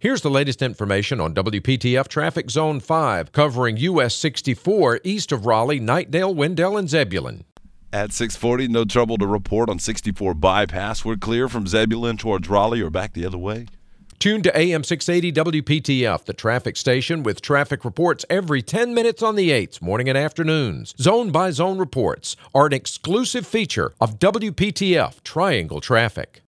Here's the latest information on WPTF Traffic Zone 5, covering US 64 east of Raleigh, Knightdale, Wendell, and Zebulon. At 640, no trouble to report on 64 bypass. We're clear from Zebulon towards Raleigh or back the other way. Tune to AM 680 WPTF, the traffic station with traffic reports every 10 minutes on the 8s, morning and afternoons. Zone by zone reports are an exclusive feature of WPTF Triangle Traffic.